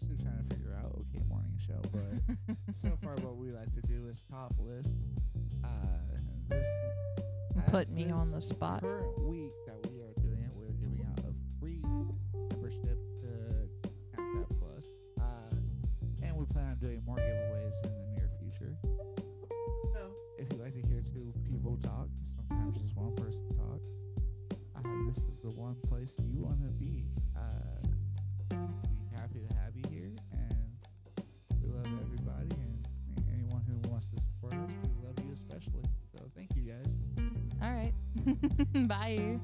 we're still trying to figure out okay morning show, but so far what we like to do is top list. Uh, this Put at me on the spot. Current week that we are doing it, we're giving out a free membership to Snapchat Plus, uh, and we plan on doing more giveaways in the near future. So, if you like to hear two people talk, sometimes just one person talk, uh, this is the one place you want to be. Bye.